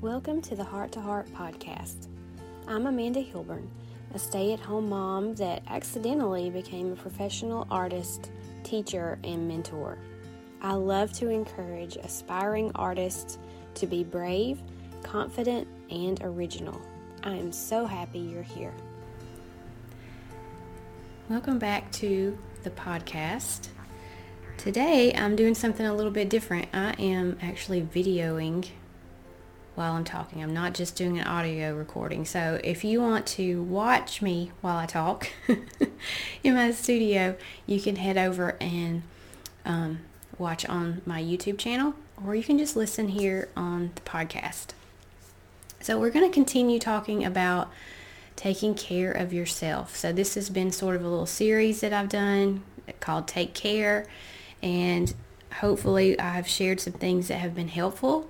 Welcome to the Heart to Heart podcast. I'm Amanda Hilburn, a stay at home mom that accidentally became a professional artist, teacher, and mentor. I love to encourage aspiring artists to be brave, confident, and original. I am so happy you're here. Welcome back to the podcast. Today I'm doing something a little bit different. I am actually videoing while I'm talking. I'm not just doing an audio recording. So if you want to watch me while I talk in my studio, you can head over and um, watch on my YouTube channel, or you can just listen here on the podcast. So we're going to continue talking about taking care of yourself. So this has been sort of a little series that I've done called Take Care and hopefully I've shared some things that have been helpful.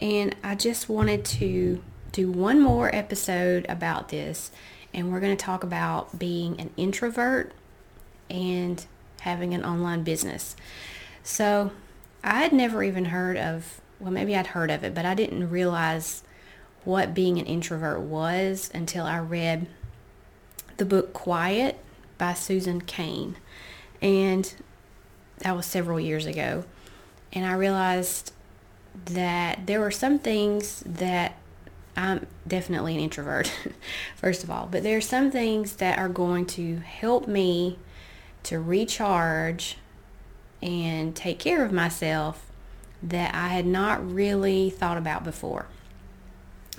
And I just wanted to do one more episode about this. And we're going to talk about being an introvert and having an online business. So I had never even heard of, well, maybe I'd heard of it, but I didn't realize what being an introvert was until I read the book Quiet by Susan Cain. And that was several years ago. And I realized that there were some things that I'm definitely an introvert, first of all, but there are some things that are going to help me to recharge and take care of myself that I had not really thought about before.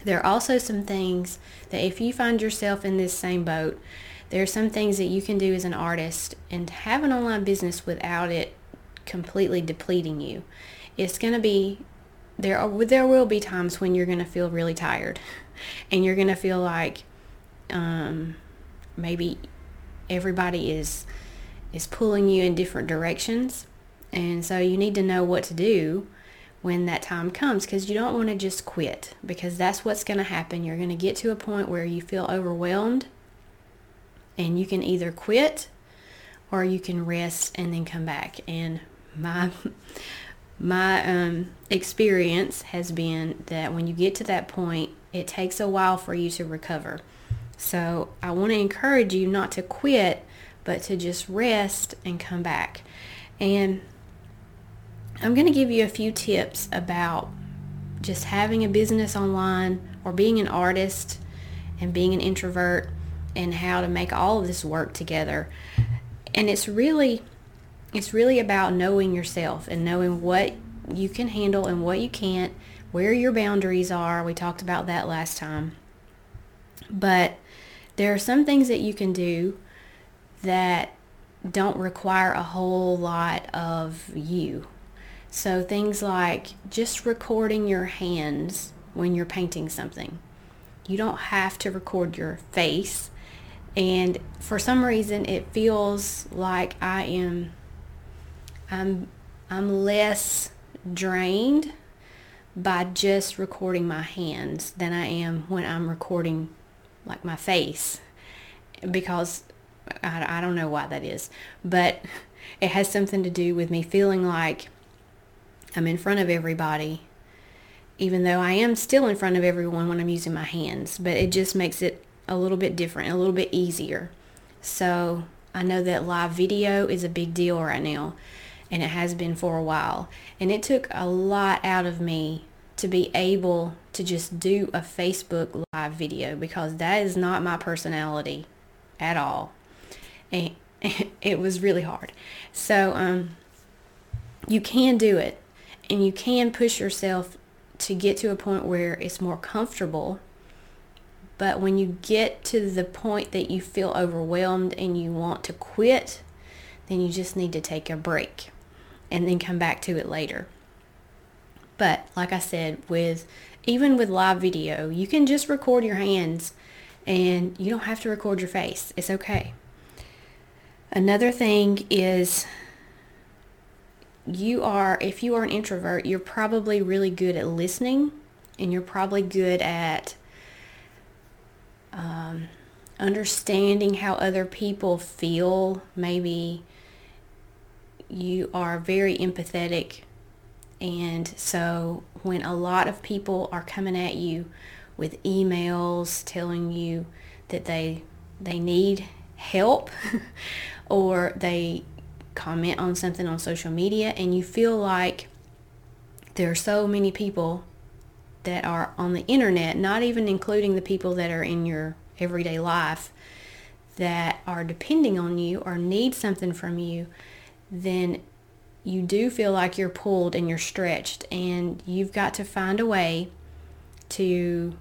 There are also some things that if you find yourself in this same boat, there are some things that you can do as an artist and have an online business without it completely depleting you. It's going to be there are, there will be times when you're going to feel really tired. And you're going to feel like um, maybe everybody is is pulling you in different directions. And so you need to know what to do when that time comes because you don't want to just quit because that's what's going to happen. You're going to get to a point where you feel overwhelmed and you can either quit or you can rest and then come back. And my my um, experience has been that when you get to that point, it takes a while for you to recover. So I want to encourage you not to quit, but to just rest and come back. And I'm going to give you a few tips about just having a business online or being an artist and being an introvert and how to make all of this work together. And it's really it's really about knowing yourself and knowing what you can handle and what you can't, where your boundaries are. We talked about that last time. But there are some things that you can do that don't require a whole lot of you. So things like just recording your hands when you're painting something. You don't have to record your face and for some reason it feels like I am I'm I'm less drained by just recording my hands than I am when I'm recording like my face because I, I don't know why that is but it has something to do with me feeling like I'm in front of everybody even though I am still in front of everyone when I'm using my hands but it just makes it a little bit different, a little bit easier. So I know that live video is a big deal right now and it has been for a while. And it took a lot out of me to be able to just do a Facebook live video because that is not my personality at all. And it was really hard. So um, you can do it and you can push yourself to get to a point where it's more comfortable but when you get to the point that you feel overwhelmed and you want to quit, then you just need to take a break and then come back to it later. But like I said, with even with live video, you can just record your hands and you don't have to record your face. It's okay. Another thing is you are if you are an introvert, you're probably really good at listening and you're probably good at um, understanding how other people feel. Maybe you are very empathetic. And so when a lot of people are coming at you with emails telling you that they they need help or they comment on something on social media and you feel like there are so many people that are on the internet, not even including the people that are in your everyday life that are depending on you or need something from you, then you do feel like you're pulled and you're stretched and you've got to find a way to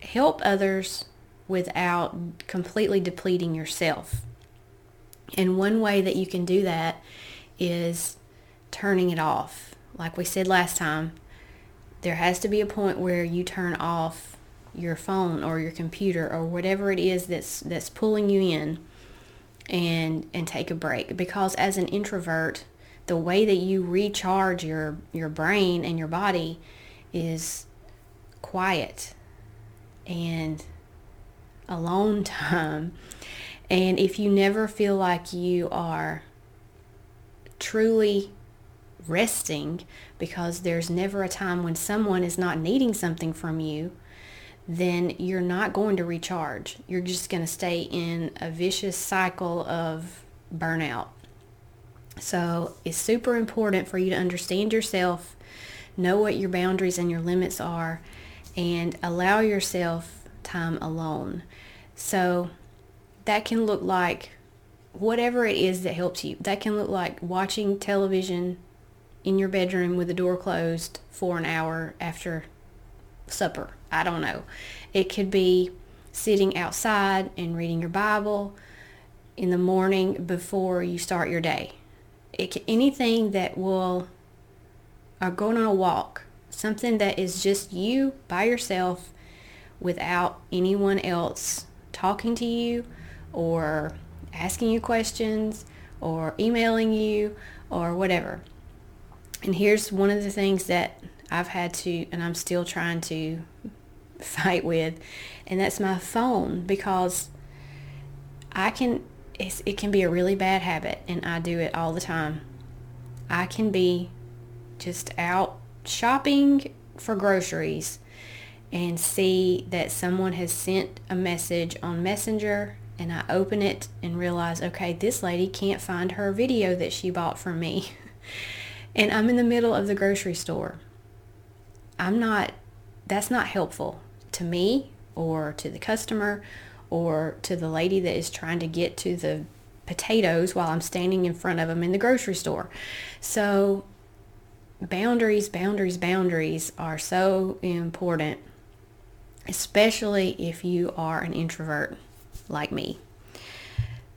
help others without completely depleting yourself. And one way that you can do that is turning it off. Like we said last time, there has to be a point where you turn off your phone or your computer or whatever it is that's that's pulling you in and and take a break. Because as an introvert the way that you recharge your your brain and your body is quiet and alone time. And if you never feel like you are truly resting because there's never a time when someone is not needing something from you, then you're not going to recharge. You're just going to stay in a vicious cycle of burnout. So it's super important for you to understand yourself, know what your boundaries and your limits are, and allow yourself time alone. So that can look like whatever it is that helps you. That can look like watching television in your bedroom with the door closed for an hour after supper. I don't know. It could be sitting outside and reading your Bible in the morning before you start your day. It can, anything that will or going on a walk, something that is just you by yourself without anyone else talking to you or asking you questions or emailing you or whatever. And here's one of the things that I've had to, and I'm still trying to fight with, and that's my phone because I can, it can be a really bad habit, and I do it all the time. I can be just out shopping for groceries and see that someone has sent a message on Messenger and I open it and realize, okay, this lady can't find her video that she bought from me. and I'm in the middle of the grocery store. I'm not, that's not helpful to me or to the customer or to the lady that is trying to get to the potatoes while I'm standing in front of them in the grocery store. So boundaries, boundaries, boundaries are so important, especially if you are an introvert like me.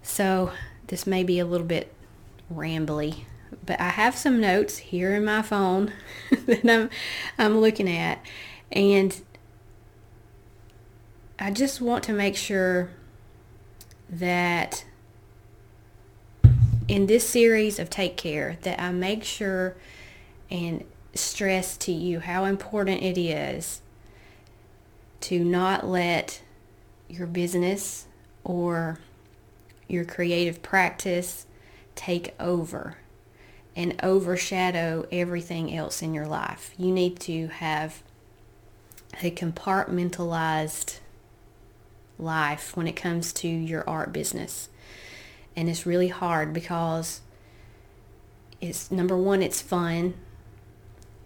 So this may be a little bit rambly, but I have some notes here in my phone that I'm, I'm looking at. And I just want to make sure that in this series of Take Care that I make sure and stress to you how important it is to not let your business or your creative practice take over and overshadow everything else in your life. You need to have a compartmentalized life when it comes to your art business. And it's really hard because it's number one, it's fun.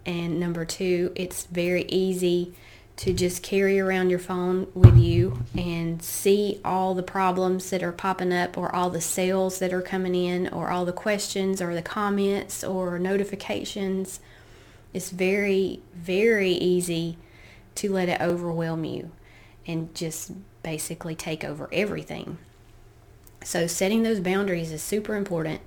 And number two, it's very easy to just carry around your phone with you and see all the problems that are popping up or all the sales that are coming in or all the questions or the comments or notifications. It's very, very easy to let it overwhelm you and just basically take over everything. So setting those boundaries is super important.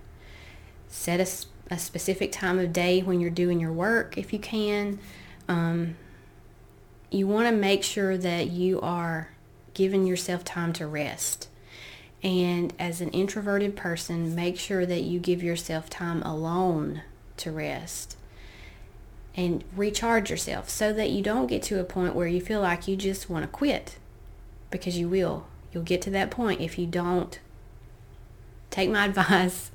Set a, a specific time of day when you're doing your work if you can. Um, you want to make sure that you are giving yourself time to rest. And as an introverted person, make sure that you give yourself time alone to rest and recharge yourself so that you don't get to a point where you feel like you just want to quit because you will. You'll get to that point if you don't take my advice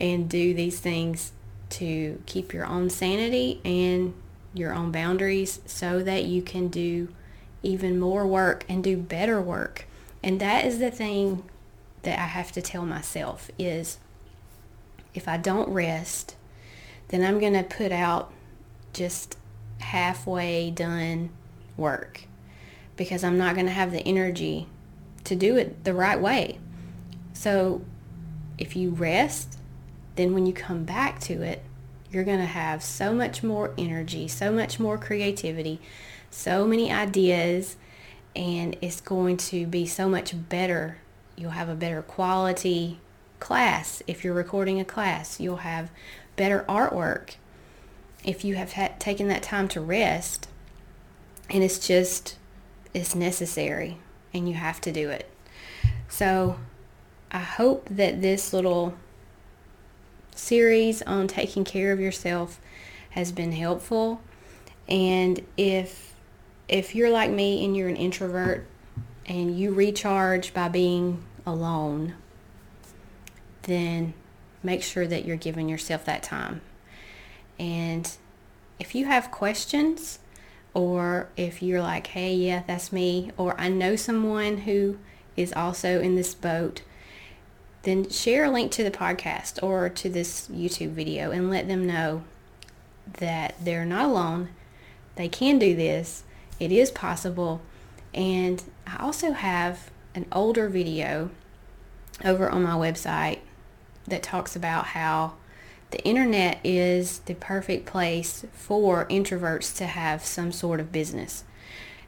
and do these things to keep your own sanity and your own boundaries so that you can do even more work and do better work. And that is the thing that I have to tell myself is if I don't rest, then I'm going to put out just halfway done work because I'm not going to have the energy to do it the right way. So if you rest, then when you come back to it, you're going to have so much more energy, so much more creativity, so many ideas, and it's going to be so much better. You'll have a better quality class if you're recording a class. You'll have better artwork if you have had, taken that time to rest. And it's just, it's necessary and you have to do it. So I hope that this little series on taking care of yourself has been helpful. And if if you're like me and you're an introvert and you recharge by being alone, then make sure that you're giving yourself that time. And if you have questions or if you're like, hey, yeah, that's me, or I know someone who is also in this boat, then share a link to the podcast or to this YouTube video and let them know that they're not alone. They can do this. It is possible. And I also have an older video over on my website that talks about how the internet is the perfect place for introverts to have some sort of business.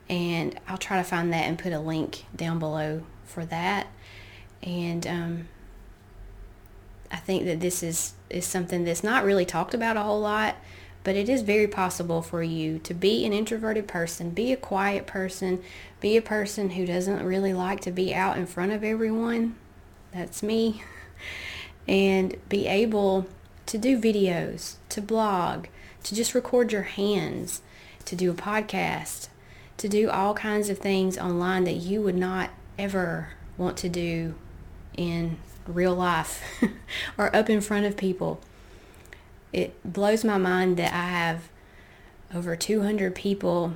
And I'll try to find that and put a link down below for that. And um, I think that this is, is something that's not really talked about a whole lot, but it is very possible for you to be an introverted person, be a quiet person, be a person who doesn't really like to be out in front of everyone. That's me. And be able to do videos, to blog, to just record your hands, to do a podcast, to do all kinds of things online that you would not ever want to do in real life or up in front of people. It blows my mind that I have over 200 people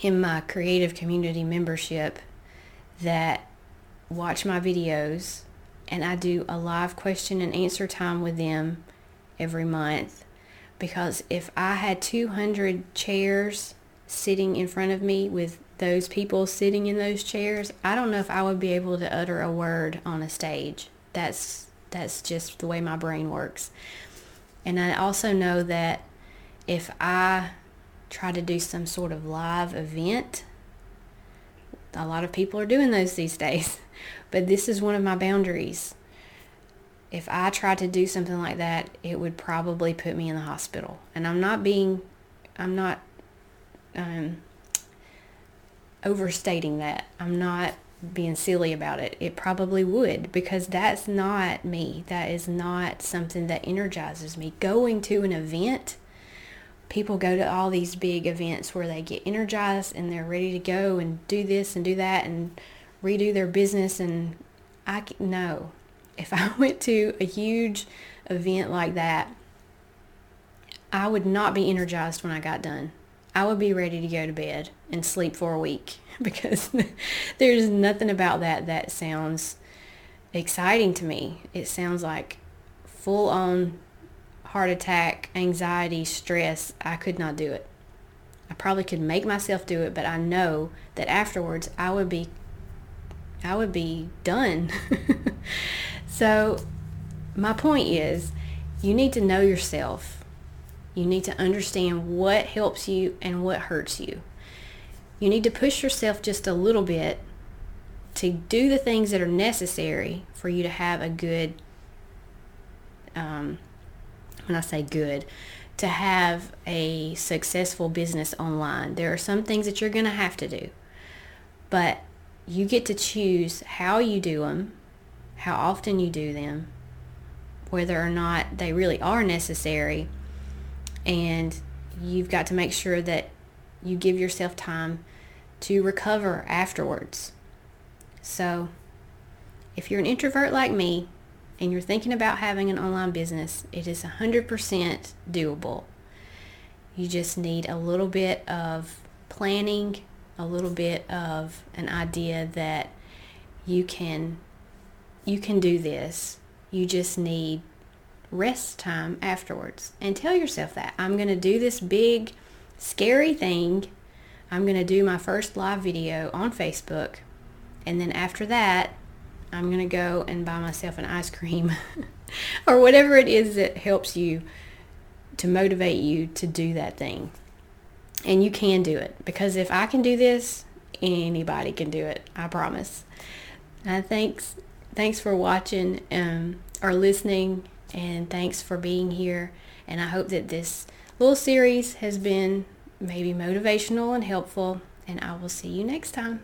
in my creative community membership that watch my videos and I do a live question and answer time with them every month because if I had 200 chairs sitting in front of me with those people sitting in those chairs, I don't know if I would be able to utter a word on a stage. That's that's just the way my brain works. And I also know that if I try to do some sort of live event, a lot of people are doing those these days. But this is one of my boundaries. If I tried to do something like that, it would probably put me in the hospital. And I'm not being, I'm not um, overstating that. I'm not being silly about it. It probably would because that's not me. That is not something that energizes me. Going to an event, people go to all these big events where they get energized and they're ready to go and do this and do that and redo their business and I know If I went to a huge event like that, I would not be energized when I got done. I would be ready to go to bed and sleep for a week because there's nothing about that that sounds exciting to me. It sounds like full on heart attack, anxiety, stress. I could not do it. I probably could make myself do it, but I know that afterwards I would be I would be done. so my point is you need to know yourself you need to understand what helps you and what hurts you. You need to push yourself just a little bit to do the things that are necessary for you to have a good, um, when I say good, to have a successful business online. There are some things that you're going to have to do, but you get to choose how you do them, how often you do them, whether or not they really are necessary and you've got to make sure that you give yourself time to recover afterwards. So, if you're an introvert like me and you're thinking about having an online business, it is 100% doable. You just need a little bit of planning, a little bit of an idea that you can you can do this. You just need rest time afterwards. And tell yourself that I'm going to do this big scary thing. I'm going to do my first live video on Facebook. And then after that, I'm going to go and buy myself an ice cream or whatever it is that helps you to motivate you to do that thing. And you can do it because if I can do this, anybody can do it. I promise. Uh, thanks, thanks for watching um, or listening, and thanks for being here. And I hope that this little series has been maybe motivational and helpful. And I will see you next time.